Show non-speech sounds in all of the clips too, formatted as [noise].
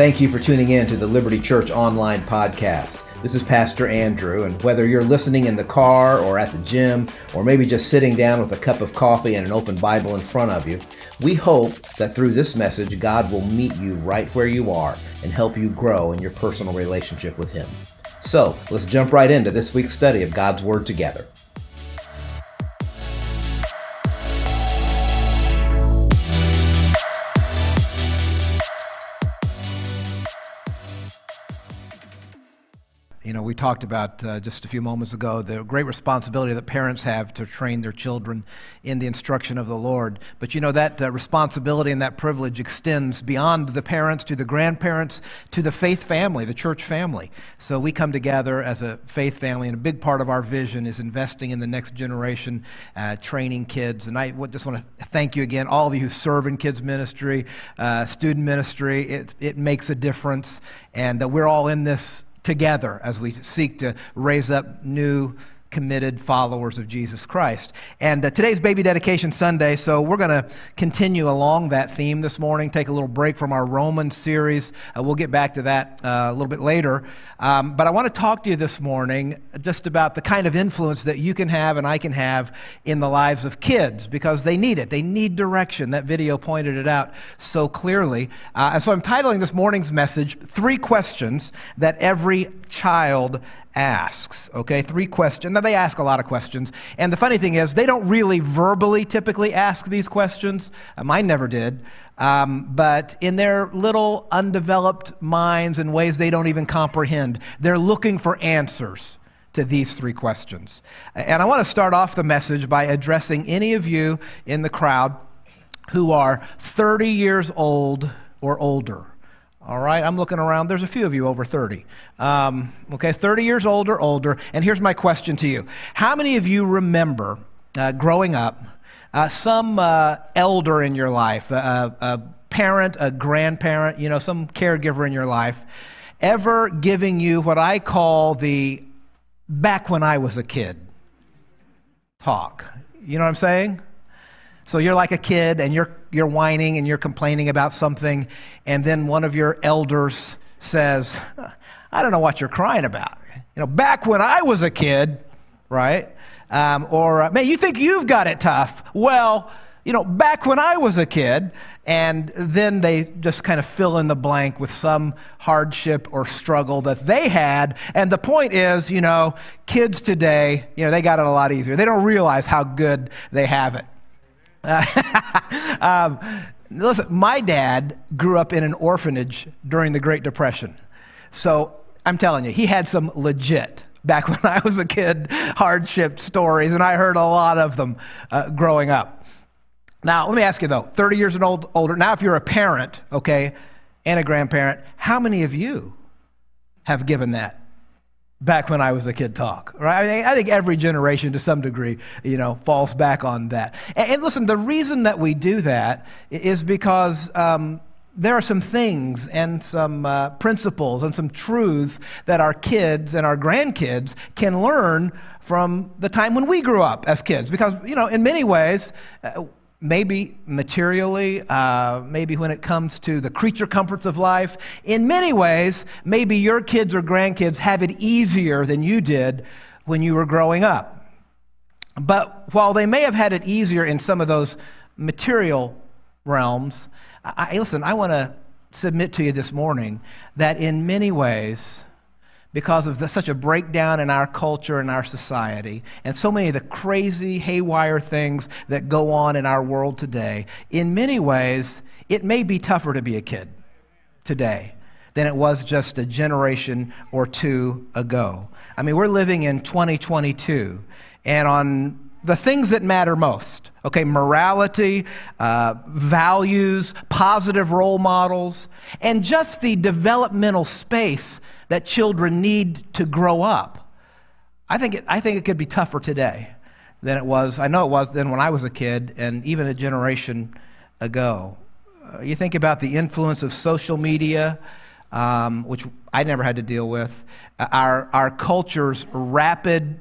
Thank you for tuning in to the Liberty Church Online Podcast. This is Pastor Andrew, and whether you're listening in the car or at the gym, or maybe just sitting down with a cup of coffee and an open Bible in front of you, we hope that through this message, God will meet you right where you are and help you grow in your personal relationship with Him. So, let's jump right into this week's study of God's Word together. We talked about uh, just a few moments ago the great responsibility that parents have to train their children in the instruction of the Lord. But you know, that uh, responsibility and that privilege extends beyond the parents to the grandparents to the faith family, the church family. So we come together as a faith family, and a big part of our vision is investing in the next generation, uh, training kids. And I just want to thank you again, all of you who serve in kids' ministry, uh, student ministry. It, it makes a difference, and uh, we're all in this together as we seek to raise up new committed followers of Jesus Christ. And uh, today's Baby Dedication Sunday, so we're going to continue along that theme this morning, take a little break from our Roman series. Uh, we'll get back to that uh, a little bit later. Um, but I want to talk to you this morning just about the kind of influence that you can have and I can have in the lives of kids because they need it. They need direction. That video pointed it out so clearly. Uh, and so I'm titling this morning's message, Three Questions That Every Child asks. Okay, three questions. Now, they ask a lot of questions. And the funny thing is, they don't really verbally typically ask these questions. Uh, mine never did. Um, but in their little undeveloped minds in ways they don't even comprehend, they're looking for answers to these three questions. And I want to start off the message by addressing any of you in the crowd who are 30 years old or older. All right, I'm looking around. There's a few of you over 30. Um, okay, 30 years old or older. And here's my question to you How many of you remember uh, growing up uh, some uh, elder in your life, a, a parent, a grandparent, you know, some caregiver in your life, ever giving you what I call the back when I was a kid talk? You know what I'm saying? So you're like a kid and you're, you're whining and you're complaining about something, and then one of your elders says, I don't know what you're crying about. You know, back when I was a kid, right? Um, or, uh, man, you think you've got it tough. Well, you know, back when I was a kid, and then they just kind of fill in the blank with some hardship or struggle that they had. And the point is, you know, kids today, you know, they got it a lot easier. They don't realize how good they have it. [laughs] um, listen, my dad grew up in an orphanage during the Great Depression. So I'm telling you, he had some legit, back [laughs] when I was a kid, hardship stories, and I heard a lot of them uh, growing up. Now, let me ask you though 30 years and old, older, now if you're a parent, okay, and a grandparent, how many of you have given that back when I was a kid talk, right? I, mean, I, think every generation to some degree, you know, falls back on that. And, and listen, the reason that we do that is because um, there are some things and some uh, principles and some truths that our kids and our grandkids can learn from the time when we grew up as kids. Because, you know, in many ways, uh, maybe materially, uh, maybe when it comes to the creature comforts of life. In many ways, maybe your kids or grandkids have it easier than you did when you were growing up. But while they may have had it easier in some of those material realms, I, listen, I want to submit to you this morning that in many ways, because of the, such a breakdown in our culture and our society, and so many of the crazy, haywire things that go on in our world today, in many ways, it may be tougher to be a kid today than it was just a generation or two ago. I mean, we're living in 2022, and on the things that matter most, okay, morality, uh, values, positive role models, and just the developmental space that children need to grow up. I think it, I think it could be tougher today than it was. I know it was then when I was a kid and even a generation ago. Uh, you think about the influence of social media, um, which I never had to deal with, uh, our, our culture's rapid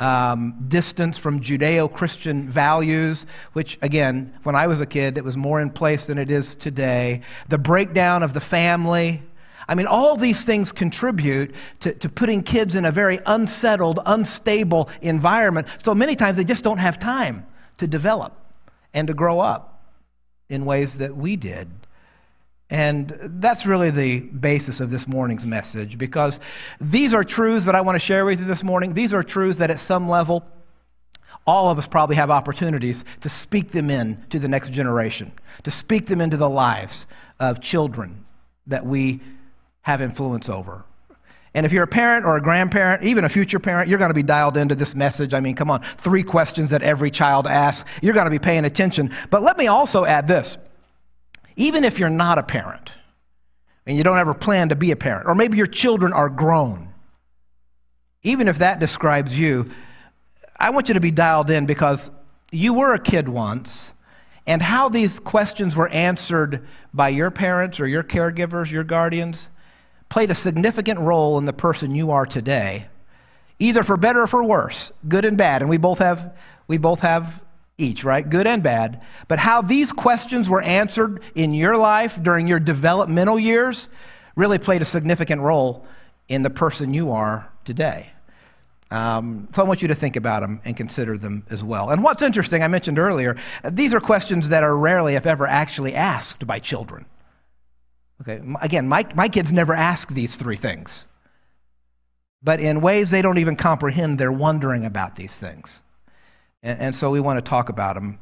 um, distance from Judeo Christian values, which, again, when I was a kid, it was more in place than it is today, the breakdown of the family I mean, all these things contribute to, to putting kids in a very unsettled, unstable environment. So many times they just don't have time to develop and to grow up in ways that we did. And that's really the basis of this morning's message because these are truths that I want to share with you this morning. These are truths that at some level, all of us probably have opportunities to speak them in to the next generation, to speak them into the lives of children that we have influence over. And if you're a parent or a grandparent, even a future parent, you're going to be dialed into this message. I mean, come on, three questions that every child asks. You're going to be paying attention. But let me also add this even if you're not a parent and you don't ever plan to be a parent, or maybe your children are grown, even if that describes you, I want you to be dialed in because you were a kid once, and how these questions were answered by your parents or your caregivers, your guardians, played a significant role in the person you are today, either for better or for worse, good and bad. And we both have, we both have each, right? Good and bad. But how these questions were answered in your life during your developmental years really played a significant role in the person you are today. Um, so I want you to think about them and consider them as well. And what's interesting, I mentioned earlier, these are questions that are rarely, if ever, actually asked by children. Okay, again, my, my kids never ask these three things. But in ways they don't even comprehend, they're wondering about these things. And, and so we want to talk about them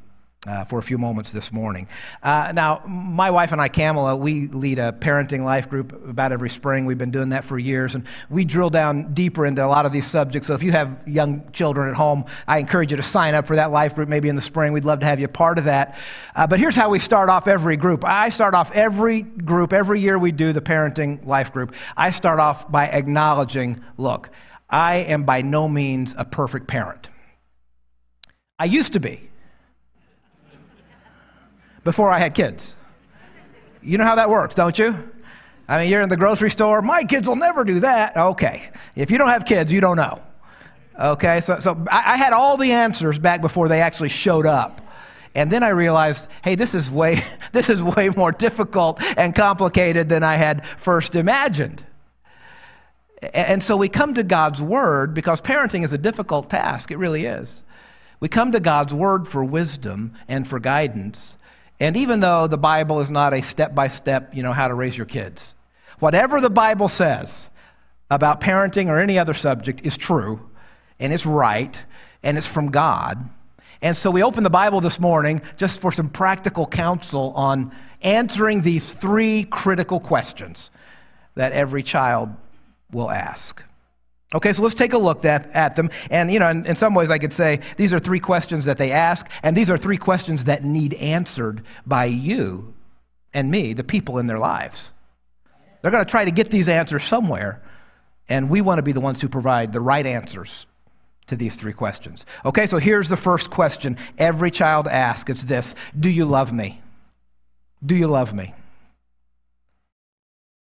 uh, for a few moments this morning. Uh, now, my wife and I, Kamala, we lead a parenting life group about every spring. We've been doing that for years, and we drill down deeper into a lot of these subjects. So if you have young children at home, I encourage you to sign up for that life group maybe in the spring. We'd love to have you part of that. Uh, but here's how we start off every group. I start off every group, every year we do the parenting life group. I start off by acknowledging look, I am by no means a perfect parent. I used to be before I had kids. You know how that works, don't you? I mean, you're in the grocery store, my kids will never do that. Okay. If you don't have kids, you don't know. Okay, so, so I, I had all the answers back before they actually showed up. And then I realized, hey, this is way, [laughs] this is way more difficult and complicated than I had first imagined. And so we come to God's Word because parenting is a difficult task. It really is. We come to God's Word for wisdom and for guidance. And even though the Bible is not a step by step, you know, how to raise your kids, whatever the Bible says about parenting or any other subject is true, and it's right, and it's from God. And so we open the Bible this morning just for some practical counsel on answering these three critical questions that every child will ask. Okay, so let's take a look at, at them. And, you know, in, in, some ways I could say these are three questions that they ask, and these are three questions that need answered by you and me, the people in their lives. They're going to try to get these answers somewhere, and we want to be the ones who provide the right answers to these three questions. Okay, so here's the first question every child asks it's this Do you love me? Do you love me?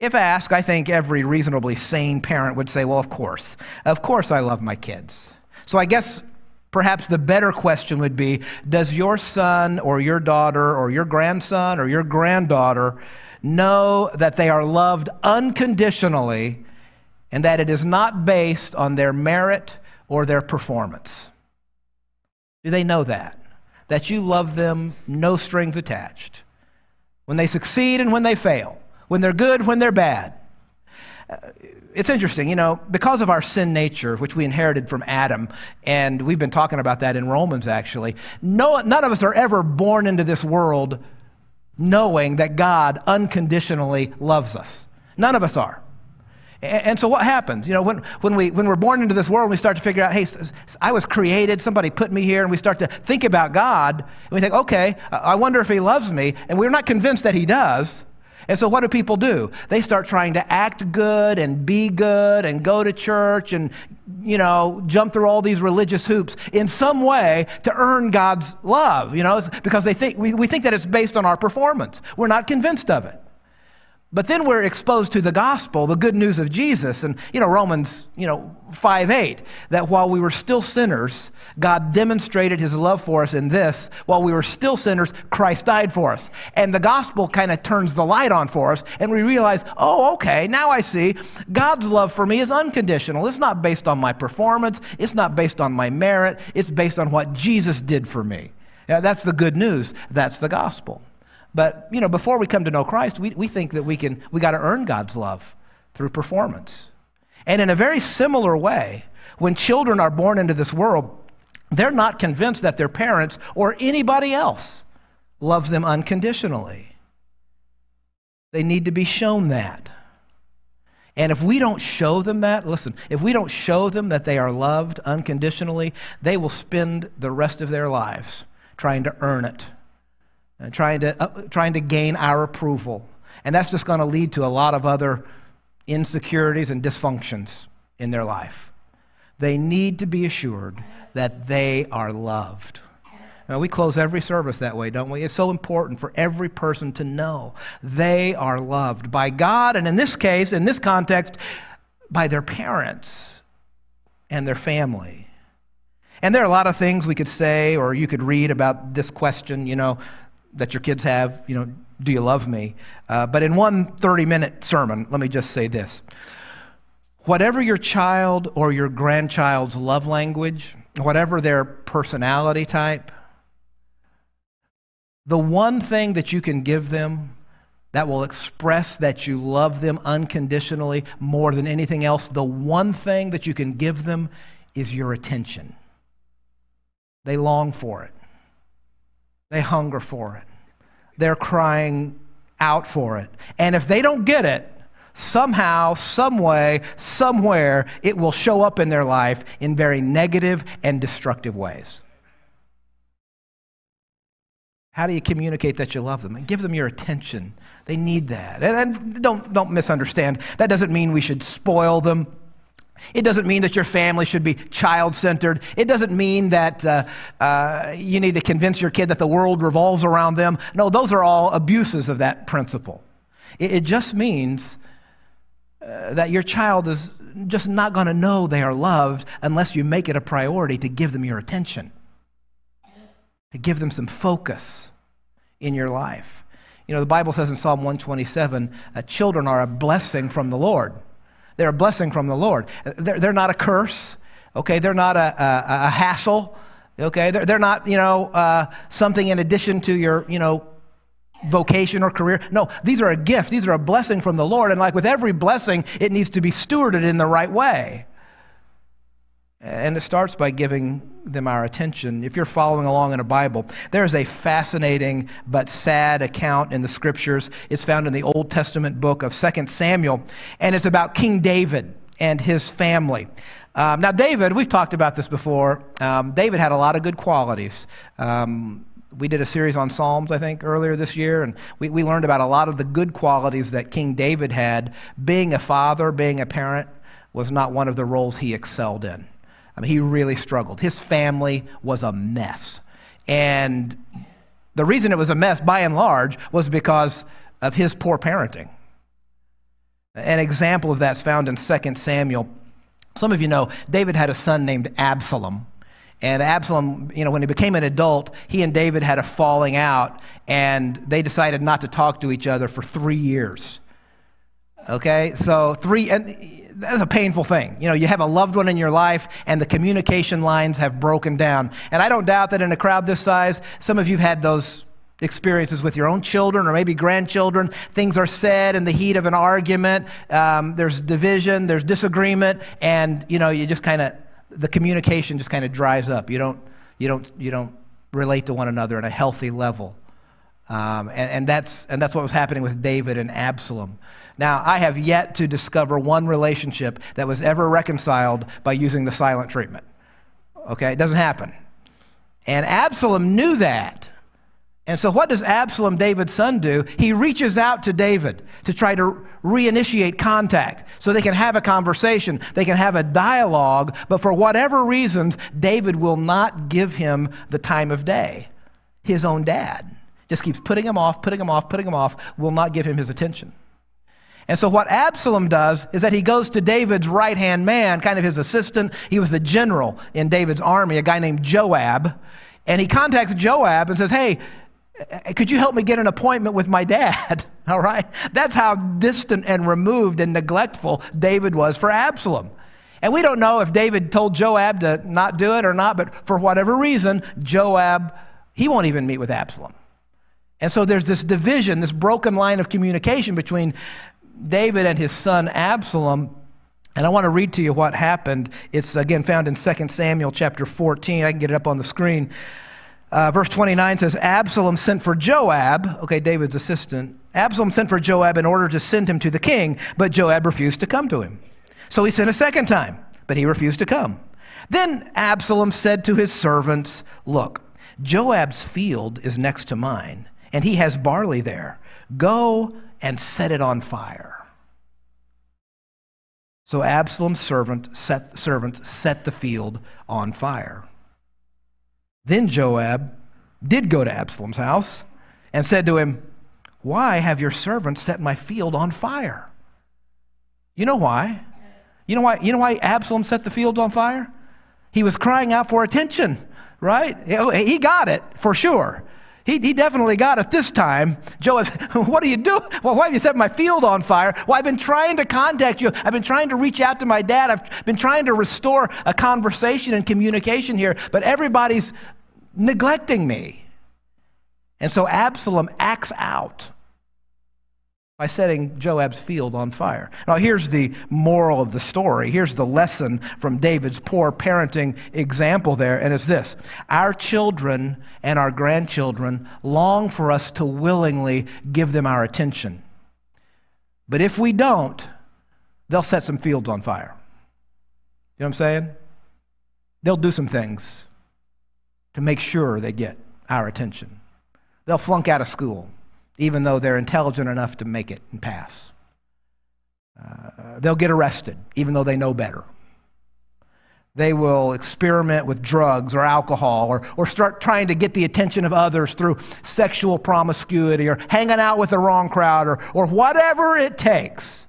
If asked, I think every reasonably sane parent would say, Well, of course. Of course, I love my kids. So I guess perhaps the better question would be Does your son or your daughter or your grandson or your granddaughter know that they are loved unconditionally and that it is not based on their merit or their performance? Do they know that? That you love them, no strings attached, when they succeed and when they fail when they're good, when they're bad. Uh, it's interesting, you know, because of our sin nature, which we inherited from Adam, and we've been talking about that in Romans actually, no, none of us are ever born into this world knowing that God unconditionally loves us. None of us are. And so what happens? You know, when, when, we, when we're born into this world, we start to figure out, hey, I was created, somebody put me here, and we start to think about God, and we think, okay, I wonder if he loves me, and we're not convinced that he does. And so, what do people do? They start trying to act good and be good and go to church and, you know, jump through all these religious hoops in some way to earn God's love, you know, because they think, we, we think that it's based on our performance. We're not convinced of it. But then we're exposed to the gospel, the good news of Jesus. And, you know, Romans, you know, 5 8, that while we were still sinners, God demonstrated his love for us in this. While we were still sinners, Christ died for us. And the gospel kind of turns the light on for us. And we realize, oh, okay, now I see God's love for me is unconditional. It's not based on my performance, it's not based on my merit, it's based on what Jesus did for me. Yeah, that's the good news. That's the gospel. But, you know, before we come to know Christ, we, we think that we can, we got to earn God's love through performance. And in a very similar way, when children are born into this world, they're not convinced that their parents or anybody else loves them unconditionally. They need to be shown that. And if we don't show them that, listen, if we don't show them that they are loved unconditionally, they will spend the rest of their lives trying to earn it trying, to, uh, trying to gain our approval. And that's just going to lead to a lot of other insecurities and dysfunctions in their life. They need to be assured that they are loved. Now, we close every service that way, don't we? It's so important for every person to know they are loved by God, and in this case, in this context, by their parents and their family. And there are a lot of things we could say or you could read about this question, you know, that your kids have, you know, do you love me? Uh, but in one 30 minute sermon, let me just say this. Whatever your child or your grandchild's love language, whatever their personality type, the one thing that you can give them that will express that you love them unconditionally more than anything else, the one thing that you can give them is your attention. They long for it. They hunger for it. They're crying out for it. And if they don't get it, somehow, some way, somewhere, it will show up in their life in very negative and destructive ways. How do you communicate that you love them? And give them your attention. They need that. And, and don't, don't misunderstand. That doesn't mean we should spoil them. It doesn't mean that your family should be child centered. It doesn't mean that uh, uh, you need to convince your kid that the world revolves around them. No, those are all abuses of that principle. It, it just means uh, that your child is just not going to know they are loved unless you make it a priority to give them your attention, to give them some focus in your life. You know, the Bible says in Psalm 127 uh, children are a blessing from the Lord. They're a blessing from the Lord. They're, they're not a curse, okay? They're not a, a, a hassle, okay? They're, they're not, you know, uh, something in addition to your, you know, vocation or career. No, these are a gift. These are a blessing from the Lord. And like with every blessing, it needs to be stewarded in the right way. And it starts by giving them our attention. If you're following along in a Bible, there's a fascinating but sad account in the scriptures. It's found in the Old Testament book of 2 Samuel, and it's about King David and his family. Um, now, David, we've talked about this before. Um, David had a lot of good qualities. Um, we did a series on Psalms, I think, earlier this year, and we, we learned about a lot of the good qualities that King David had. Being a father, being a parent, was not one of the roles he excelled in. I mean, he really struggled. His family was a mess. And the reason it was a mess, by and large, was because of his poor parenting. An example of that is found in 2 Samuel. Some of you know David had a son named Absalom. And Absalom, you know, when he became an adult, he and David had a falling out, and they decided not to talk to each other for three years. Okay, so three, and that's a painful thing. You know, you have a loved one in your life and the communication lines have broken down. And I don't doubt that in a crowd this size, some of you have had those experiences with your own children or maybe grandchildren. Things are said in the heat of an argument. Um, there's division, there's disagreement, and you know, you just kind of the communication just kind of dries up. You don't, you don't, you don't relate to one another at a healthy level. Um, and, and, that's, and that's what was happening with David and Absalom. Now, I have yet to discover one relationship that was ever reconciled by using the silent treatment. Okay, it doesn't happen. And Absalom knew that. And so, what does Absalom, David's son, do? He reaches out to David to try to reinitiate contact so they can have a conversation, they can have a dialogue, but for whatever reasons, David will not give him the time of day. His own dad just keeps putting him off, putting him off, putting him off, will not give him his attention. And so, what Absalom does is that he goes to David's right hand man, kind of his assistant. He was the general in David's army, a guy named Joab. And he contacts Joab and says, Hey, could you help me get an appointment with my dad? [laughs] All right? That's how distant and removed and neglectful David was for Absalom. And we don't know if David told Joab to not do it or not, but for whatever reason, Joab, he won't even meet with Absalom. And so there's this division, this broken line of communication between David and his son Absalom. And I want to read to you what happened. It's again found in 2 Samuel chapter 14. I can get it up on the screen. Uh, verse 29 says, Absalom sent for Joab, okay, David's assistant. Absalom sent for Joab in order to send him to the king, but Joab refused to come to him. So he sent a second time, but he refused to come. Then Absalom said to his servants, Look, Joab's field is next to mine, and he has barley there. Go and set it on fire. So Absalom's servant set, servants set the field on fire. Then Joab did go to Absalom's house and said to him, Why have your servants set my field on fire? You know why? You know why, you know why Absalom set the field on fire? He was crying out for attention, right? He got it for sure. He, he definitely got it this time. Joab, [laughs] what do you do? Well, why have you set my field on fire? Well, I've been trying to contact you. I've been trying to reach out to my dad. I've been trying to restore a conversation and communication here, but everybody's neglecting me. And so Absalom acts out by setting Joab's field on fire. Now, here's the moral of the story. Here's the lesson from David's poor parenting example there, and it's this Our children and our grandchildren long for us to willingly give them our attention. But if we don't, they'll set some fields on fire. You know what I'm saying? They'll do some things to make sure they get our attention. They'll flunk out of school even though they're intelligent enough to make it and pass. Uh, they'll get arrested, even though they know better. They will experiment with drugs or alcohol or, or start trying to get the attention of others through sexual promiscuity or hanging out with the wrong crowd or, or whatever it takes.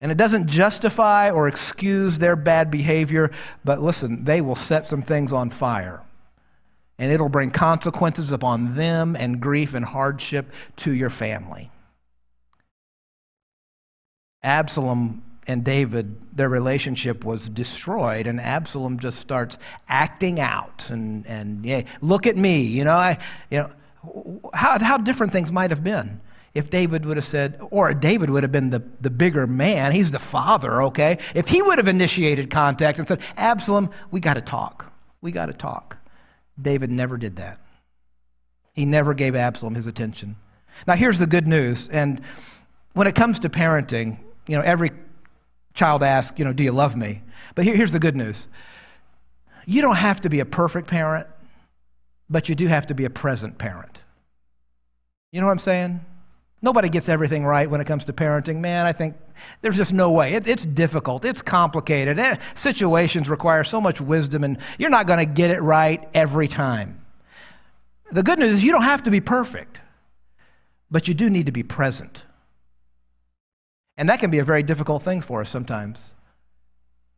And it doesn't justify or excuse their bad behavior, but listen, they will set some things on fire and it'll bring consequences upon them and grief and hardship to your family. Absalom and David, their relationship was destroyed, and Absalom just starts acting out and, and yeah, look at me, you know, I, you know, how, how different things might have been if David would have said, or David would have been the, the bigger man, he's the father, okay? If he would have initiated contact and said, Absalom, we got to talk. We got to talk. David never did that. He never gave Absalom his attention. Now, here's the good news. And when it comes to parenting, you know, every child asks, you know, do you love me? But here, here's the good news you don't have to be a perfect parent, but you do have to be a present parent. You know what I'm saying? Nobody gets everything right when it comes to parenting. Man, I think there's just no way. It, it's difficult, it's complicated. Eh, situations require so much wisdom, and you're not going to get it right every time. The good news is you don't have to be perfect, but you do need to be present. And that can be a very difficult thing for us sometimes.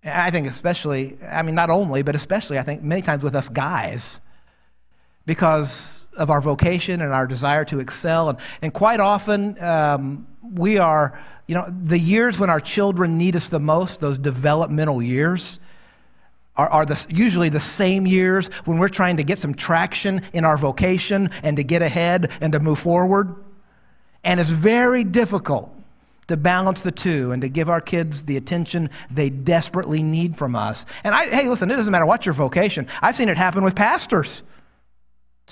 I think, especially, I mean, not only, but especially, I think, many times with us guys, because of our vocation and our desire to excel. And, and quite often, um, we are, you know, the years when our children need us the most, those developmental years, are, are the, usually the same years when we're trying to get some traction in our vocation and to get ahead and to move forward. And it's very difficult to balance the two and to give our kids the attention they desperately need from us. And I, hey, listen, it doesn't matter what your vocation. I've seen it happen with pastors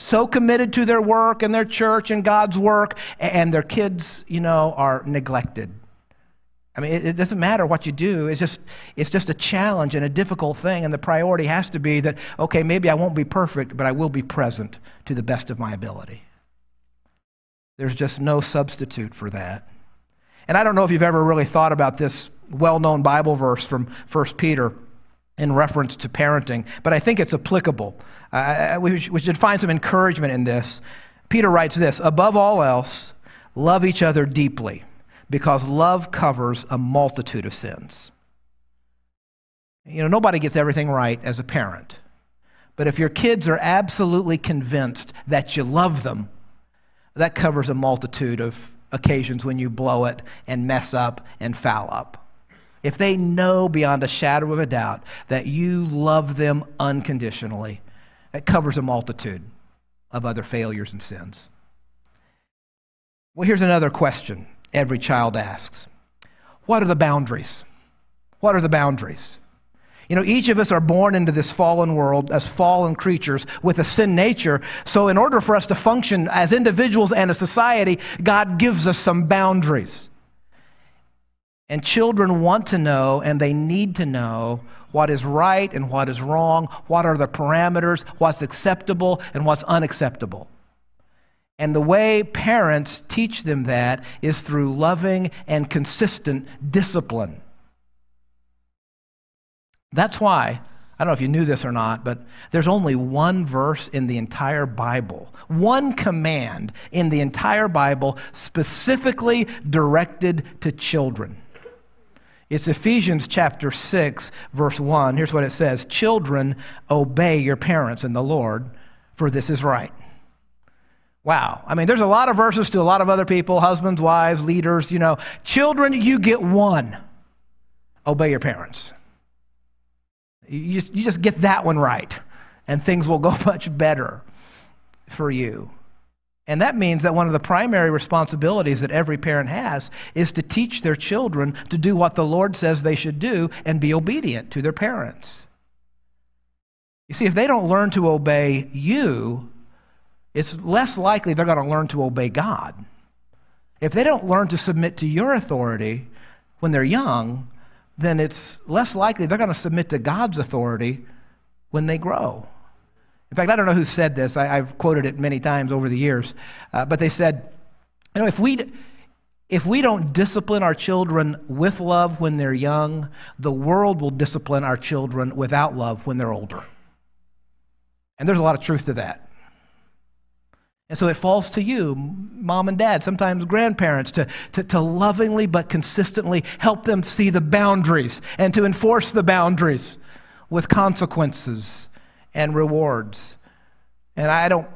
so committed to their work and their church and God's work, and their kids, you know, are neglected. I mean, it, doesn't matter what you do. It's just, it's just a challenge and a difficult thing, and the priority has to be that, okay, maybe I won't be perfect, but I will be present to the best of my ability. There's just no substitute for that. And I don't know if you've ever really thought about this well known Bible verse from 1 Peter in reference to parenting, but I think it's applicable. Uh, we, we should find some encouragement in this. Peter writes this Above all else, love each other deeply because love covers a multitude of sins. You know, nobody gets everything right as a parent. But if your kids are absolutely convinced that you love them, that covers a multitude of occasions when you blow it and mess up and foul up. If they know beyond a shadow of a doubt that you love them unconditionally, that covers a multitude of other failures and sins. Well, here's another question every child asks What are the boundaries? What are the boundaries? You know, each of us are born into this fallen world as fallen creatures with a sin nature. So, in order for us to function as individuals and a society, God gives us some boundaries. And children want to know and they need to know what is right and what is wrong, what are the parameters, what's acceptable and what's unacceptable. And the way parents teach them that is through loving and consistent discipline. That's why, I don't know if you knew this or not, but there's only one verse in the entire Bible, one command in the entire Bible specifically directed to children. It's Ephesians chapter 6, verse 1. Here's what it says Children, obey your parents in the Lord, for this is right. Wow. I mean, there's a lot of verses to a lot of other people husbands, wives, leaders, you know. Children, you get one. Obey your parents. You just, you just get that one right, and things will go [laughs] much better for you. And that means that one of the primary responsibilities that every parent has is to teach their children to do what the Lord says they should do and be obedient to their parents. You see, if they don't learn to obey you, it's less likely they're going to learn to obey God. If they don't learn to submit to your authority when they're young, then it's less likely they're going to submit to God's authority when they grow. In fact, I don't know who said this. I, have quoted it many times over the years. Uh, but they said, you know, if we, if we don't discipline our children with love when they're young, the world will discipline our children without love when they're older. And there's a lot of truth to that. And so it falls to you, mom and dad, sometimes grandparents, to, to, to, lovingly but consistently help them see the boundaries and to enforce the boundaries with consequences and rewards. And I don't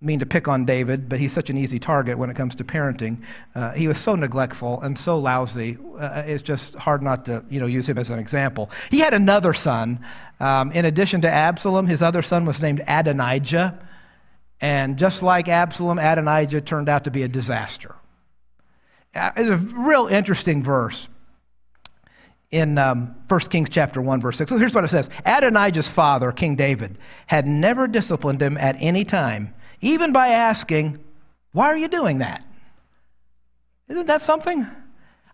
mean to pick on David, but he's such an easy target when it comes to parenting. Uh, he was so neglectful and so lousy. Uh, it's just hard not to you know, use him as an example. He had another son. Um, in addition to Absalom, his other son was named Adonijah. And just like Absalom, Adonijah turned out to be a disaster. Uh, it's a real interesting verse in um, 1 Kings chapter 1, verse 6. So here's what it says Adonijah's father, King David, had never disciplined him at any time, even by asking, Why are you doing that? Isn't that something?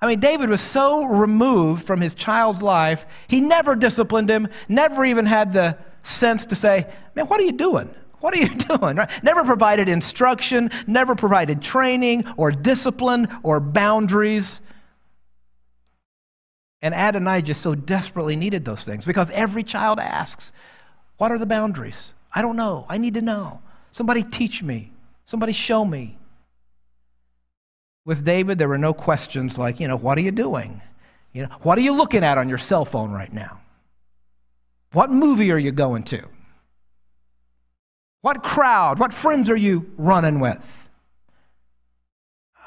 I mean, David was so removed from his child's life, he never disciplined him, never even had the sense to say, Man, what are you doing? What are you [laughs] doing? Right? Never provided instruction, never provided training or discipline or boundaries. And Adonijah so desperately needed those things because every child asks, What are the boundaries? I don't know. I need to know. Somebody teach me. Somebody show me. With David, there were no questions like, you know, what are you doing? You know, what are you looking at on your cell phone right now? What movie are you going to? What crowd, what friends are you running with?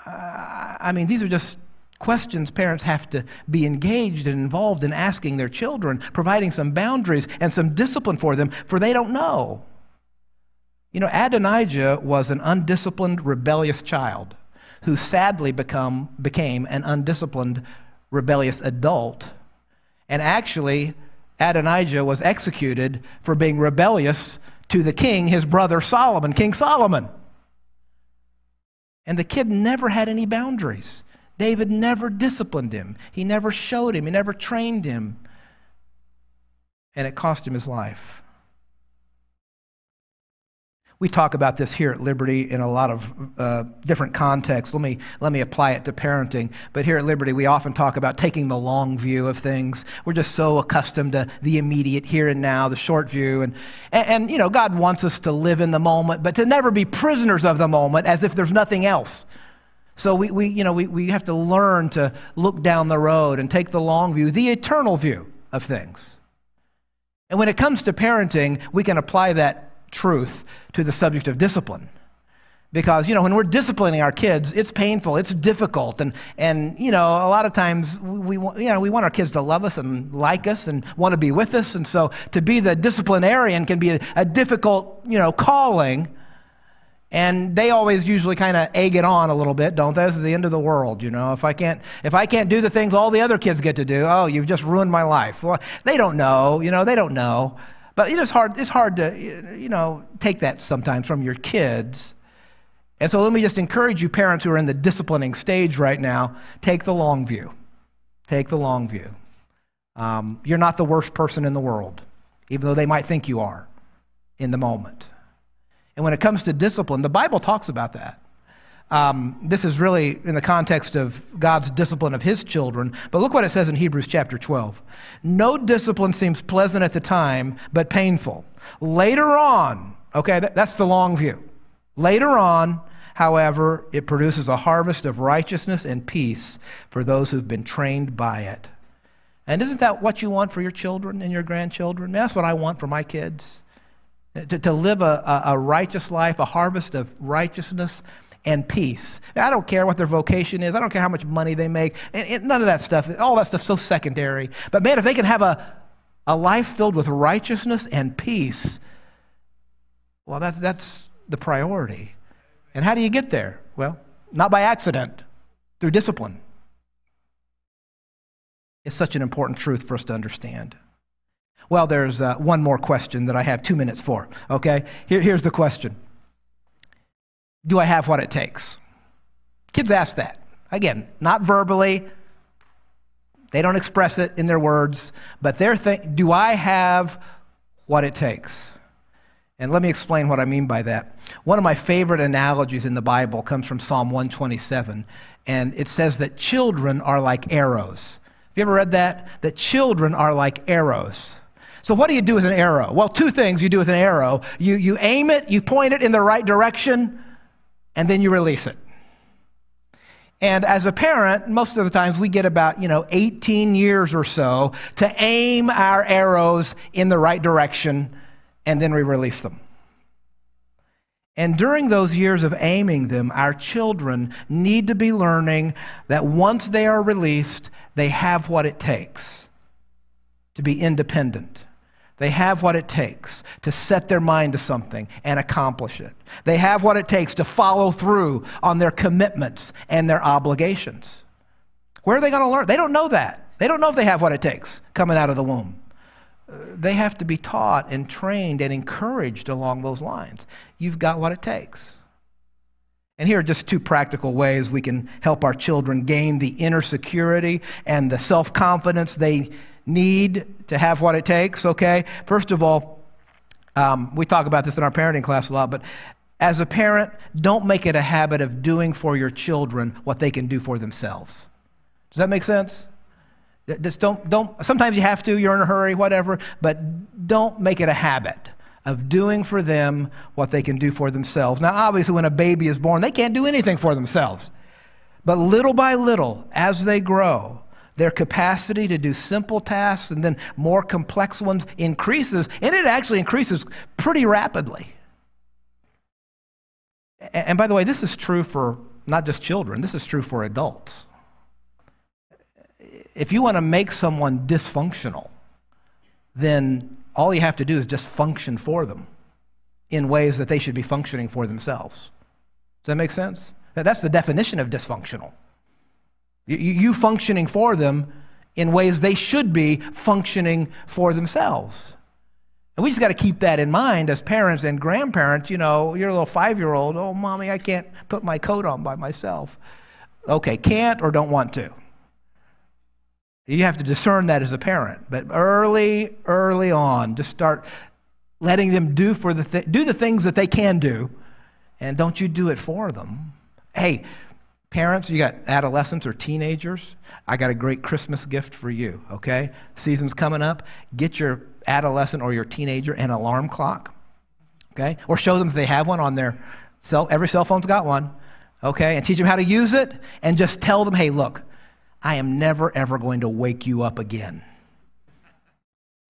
Uh, I mean, these are just questions parents have to be engaged and involved in asking their children, providing some boundaries and some discipline for them, for they don't know. You know, Adonijah was an undisciplined, rebellious child who sadly become, became an undisciplined, rebellious adult. And actually, Adonijah was executed for being rebellious to the king, his brother Solomon, King Solomon. And the kid never had any boundaries. David never disciplined him, he never showed him, he never trained him. And it cost him his life. We talk about this here at Liberty in a lot of uh, different contexts. Let me, let me apply it to parenting. But here at Liberty, we often talk about taking the long view of things. We're just so accustomed to the immediate here and now, the short view. And, and, and you know, God wants us to live in the moment, but to never be prisoners of the moment as if there's nothing else. So we, we, you know, we, we have to learn to look down the road and take the long view, the eternal view of things. And when it comes to parenting, we can apply that truth to the subject of discipline. Because, you know, when we're disciplining our kids, it's painful, it's difficult. And, and you know, a lot of times we, you know, we want our kids to love us and like us and want to be with us. And so to be the disciplinarian can be a, a difficult, you know, calling. And they always usually kind of egg it on a little bit, don't they? This is the end of the world, you know. If I can't, if I can't do the things all the other kids get to do, oh, you've just ruined my life. Well, they don't know, you know. They don't know. But it's hard. It's hard to, you know, take that sometimes from your kids. And so let me just encourage you, parents who are in the disciplining stage right now, take the long view. Take the long view. Um, you're not the worst person in the world, even though they might think you are in the moment. And when it comes to discipline, the Bible talks about that. Um, this is really in the context of God's discipline of his children. But look what it says in Hebrews chapter 12. No discipline seems pleasant at the time, but painful. Later on, okay, that's the long view. Later on, however, it produces a harvest of righteousness and peace for those who've been trained by it. And isn't that what you want for your children and your grandchildren? That's what I want for my kids. To, to live a, a righteous life, a harvest of righteousness and peace. I don't care what their vocation is. I don't care how much money they make. none of that stuff. All that stuff's so secondary. But man, if they can have a, a life filled with righteousness and peace, well, that's, that's the priority. And how do you get there? Well, not by accident, through discipline. It's such an important truth for us to understand. Well, there's uh, one more question that I have two minutes for. Okay? Here, here's the question Do I have what it takes? Kids ask that. Again, not verbally, they don't express it in their words, but they're thinking, Do I have what it takes? And let me explain what I mean by that. One of my favorite analogies in the Bible comes from Psalm 127, and it says that children are like arrows. Have you ever read that? That children are like arrows. So, what do you do with an arrow? Well, two things you do with an arrow you, you aim it, you point it in the right direction, and then you release it. And as a parent, most of the times we get about, you know, 18 years or so to aim our arrows in the right direction and then we release them. And during those years of aiming them, our children need to be learning that once they are released, they have what it takes to be independent. They have what it takes to set their mind to something and accomplish it. They have what it takes to follow through on their commitments and their obligations. Where are they going to learn? They don't know that. They don't know if they have what it takes coming out of the womb uh, they have to be taught and trained and encouraged along those lines. You've got what it takes. And here are just two practical ways we can help our children gain the inner security and the self confidence they need to have what it takes, okay? First of all, um, we talk about this in our parenting class a lot, but as a parent, don't make it a habit of doing for your children what they can do for themselves. Does that make sense? Just don't, don't, sometimes you have to, you're in a hurry, whatever, but don't make it a habit of doing for them what they can do for themselves. Now, obviously, when a baby is born, they can't do anything for themselves. But little by little, as they grow, their capacity to do simple tasks and then more complex ones increases, and it actually increases pretty rapidly. And by the way, this is true for not just children, this is true for adults if you want to make someone dysfunctional, then all you have to do is just function for them in ways that they should be functioning for themselves. Does that make sense? That's the definition of dysfunctional. You, functioning for them in ways they should be functioning for themselves. And we just got to keep that in mind as parents and grandparents. You know, you're a little five year old, oh, mommy, I can't put my coat on by myself. Okay, can't or don't want to. You have to discern that as a parent. But early, early on, just start letting them do, for the th- do the things that they can do, and don't you do it for them. Hey, parents, you got adolescents or teenagers, I got a great Christmas gift for you, okay? Season's coming up. Get your adolescent or your teenager an alarm clock, okay? Or show them if they have one on their cell. Every cell phone's got one. okay, and teach them how to use it, and just tell them, hey, look, I am never, ever going to wake you up again.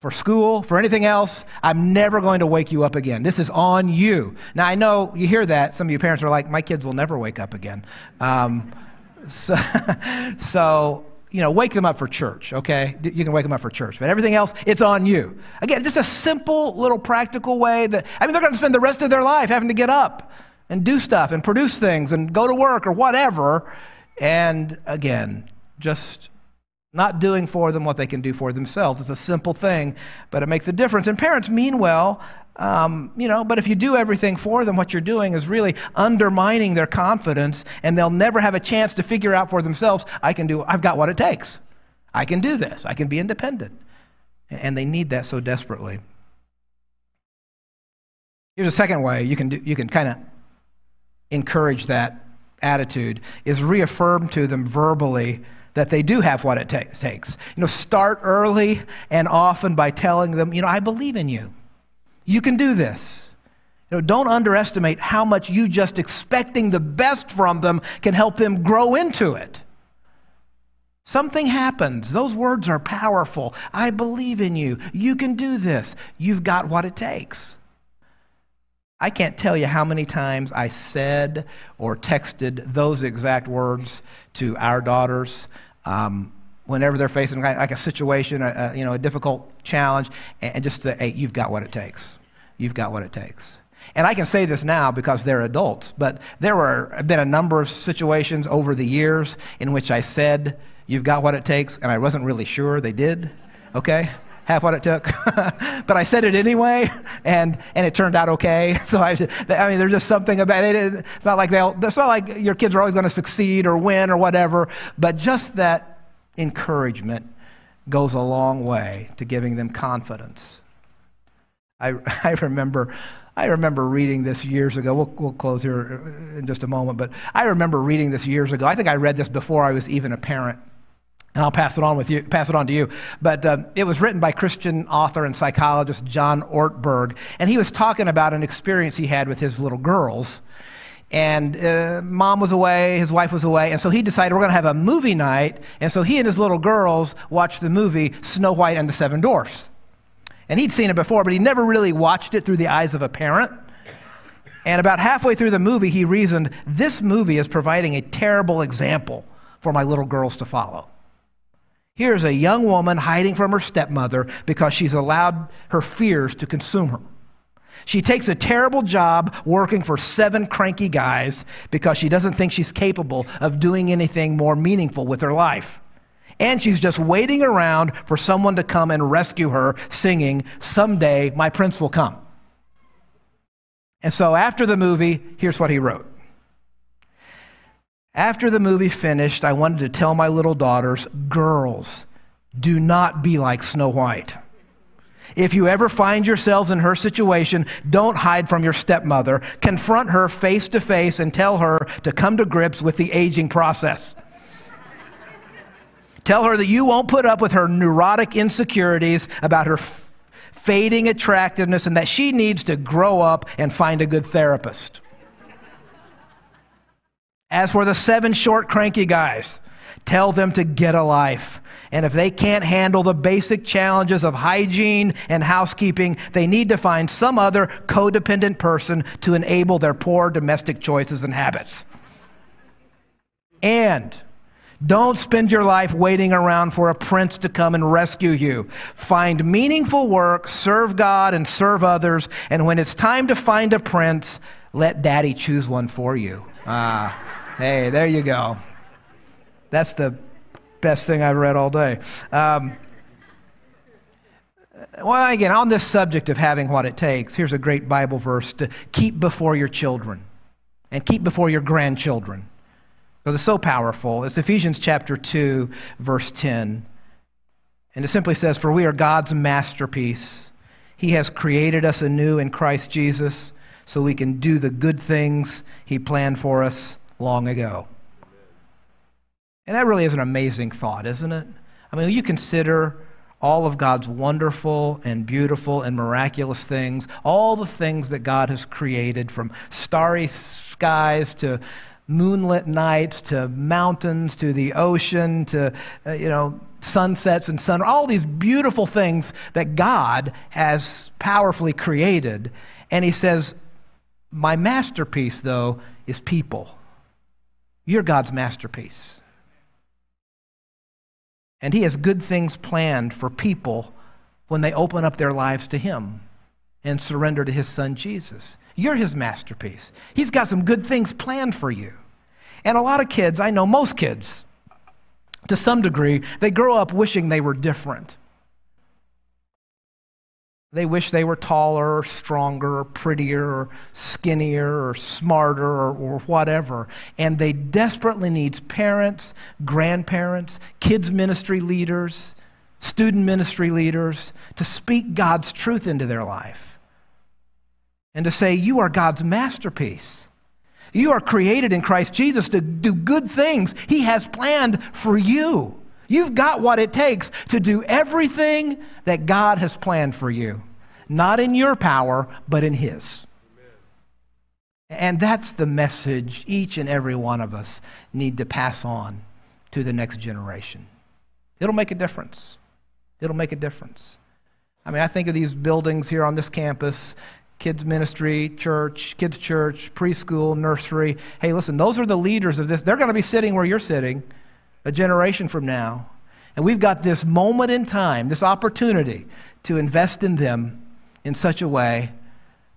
For school, for anything else, I'm never going to wake you up again. This is on you. Now, I know you hear that. Some of you parents are like, my kids will never wake up again. Um, [laughs] so, so, you know, wake them up for church, okay? You can wake them up for church. But everything else, it's on you. Again, just a simple little practical way that, I mean, they're going to spend the rest of their life having to get up and do stuff and produce things and go to work or whatever. And again, just not doing for them what they can do for themselves. It's a simple thing, but it makes a difference. And parents mean well, um, you know, but if you do everything for them, what you're doing is really undermining their confidence, and they'll never have a chance to figure out for themselves, I can do, I've got what it takes. I can do this. I can be independent. And they need that so desperately. Here's a second way you can, do, you can kind of encourage that attitude is reaffirm to them verbally that they do have what it ta- takes. You know, start early and often by telling them, you know, I believe in you. You can do this. You know, don't underestimate how much you just expecting the best from them can help them grow into it. Something happens. Those words are powerful. I believe in you. You can do this. You've got what it takes. I can't tell you how many times I said or texted those exact words to our daughters um, whenever they're facing like a situation, a, you know, a difficult challenge, and, and just say, hey, you've got what it takes. You've got what it takes. And I can say this now because they're adults, but there were have been a number of situations over the years in which I said, You've got what it takes, and I wasn't really sure they did. Okay? Half what it took. [laughs] but I said it anyway, and, and it turned out okay. [laughs] So I, I mean, there's just something about it. It's not like they'll, it's not like your kids are always going to succeed or win or whatever, but just that encouragement goes a long way to giving them confidence. I, [laughs] I remember I remember reading this years ago. We'll, we'll close here in just a moment, but I remember reading this years ago. I think I read this before I was even a parent and I'll pass it on with you, pass it on to you. But uh, it was written by Christian author and psychologist John Ortberg, and he was talking about an experience he had with his little girls. And uh, mom was away, his wife was away, and so he decided we're going to have a movie night. And so he and his little girls watched the movie Snow White and the Seven Dwarfs. And he'd seen it before, but he never really watched it through the eyes of a parent. And about halfway through the movie, he reasoned this movie is providing a terrible example for my little girls to follow. Here's a young woman hiding from her stepmother because she's allowed her fears to consume her. She takes a terrible job working for seven cranky guys because she doesn't think she's capable of doing anything more meaningful with her life. And she's just waiting around for someone to come and rescue her, singing, Someday my prince will come. And so after the movie, here's what he wrote after the movie finished, I wanted to tell my little daughters, girls, do not be like Snow White. If you ever find yourselves in her situation, don't hide from your stepmother. Confront her face to face and tell her to come to grips with the aging process. tell her that you won't put up with her neurotic insecurities about her f- fading attractiveness and that she needs to grow up and find a good therapist. As for the seven short, cranky guys, tell them to get a life. And if they can't handle the basic challenges of hygiene and housekeeping, they need to find some other codependent person to enable their poor domestic choices and habits. And don't spend your life waiting around for a prince to come and rescue you. Find meaningful work, serve God, and serve others. And when it's time to find a prince, let daddy choose one for you. Ah. Hey, there you go. That's the best thing I've read all day. Um, well, again, on this subject of having what it takes, here's a great Bible verse to keep before your children and keep before your grandchildren. Because it's so powerful. It's Ephesians chapter 2, verse 10. And it simply says, For we are God's masterpiece. He has created us anew in Christ Jesus so we can do the good things He planned for us long ago. And that really is an amazing thought, isn't it? I mean, you consider all of God's wonderful and beautiful and miraculous things, all the things that God has created from starry skies to moonlit nights to mountains to the ocean to, uh, you know, sunsets and sun, all these beautiful things that God has powerfully created. And he says, My masterpiece, though, is people. You're God's masterpiece. And he has good things planned for people when they open up their lives to him and surrender to his son Jesus. You're his masterpiece. He's got some good things planned for you. And a lot of kids, I know most kids, to some degree, they grow up wishing they were different. They wish they were taller or stronger or prettier or skinnier or smarter or, or, whatever. And they desperately need parents, grandparents, kids ministry leaders, student ministry leaders to speak God's truth into their life and to say, You are God's masterpiece. You are created in Christ Jesus to do good things He has planned for you. You've got what it takes to do everything that God has planned for you, not in your power, but in His. And that's the message each and every one of us need to pass on to the next generation. It'll make a difference. It'll make a difference. I mean, I think of these buildings here on this campus kids ministry, church, kids church, preschool, nursery. Hey, listen, those are the leaders of this. They're going to be sitting where you're sitting a generation from now. And we've got this moment in time, this opportunity to invest in them in such a way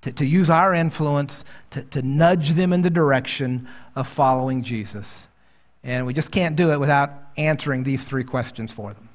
to, to use our influence to, to nudge them in the direction of following Jesus. And we just can't do it without answering these three questions for them.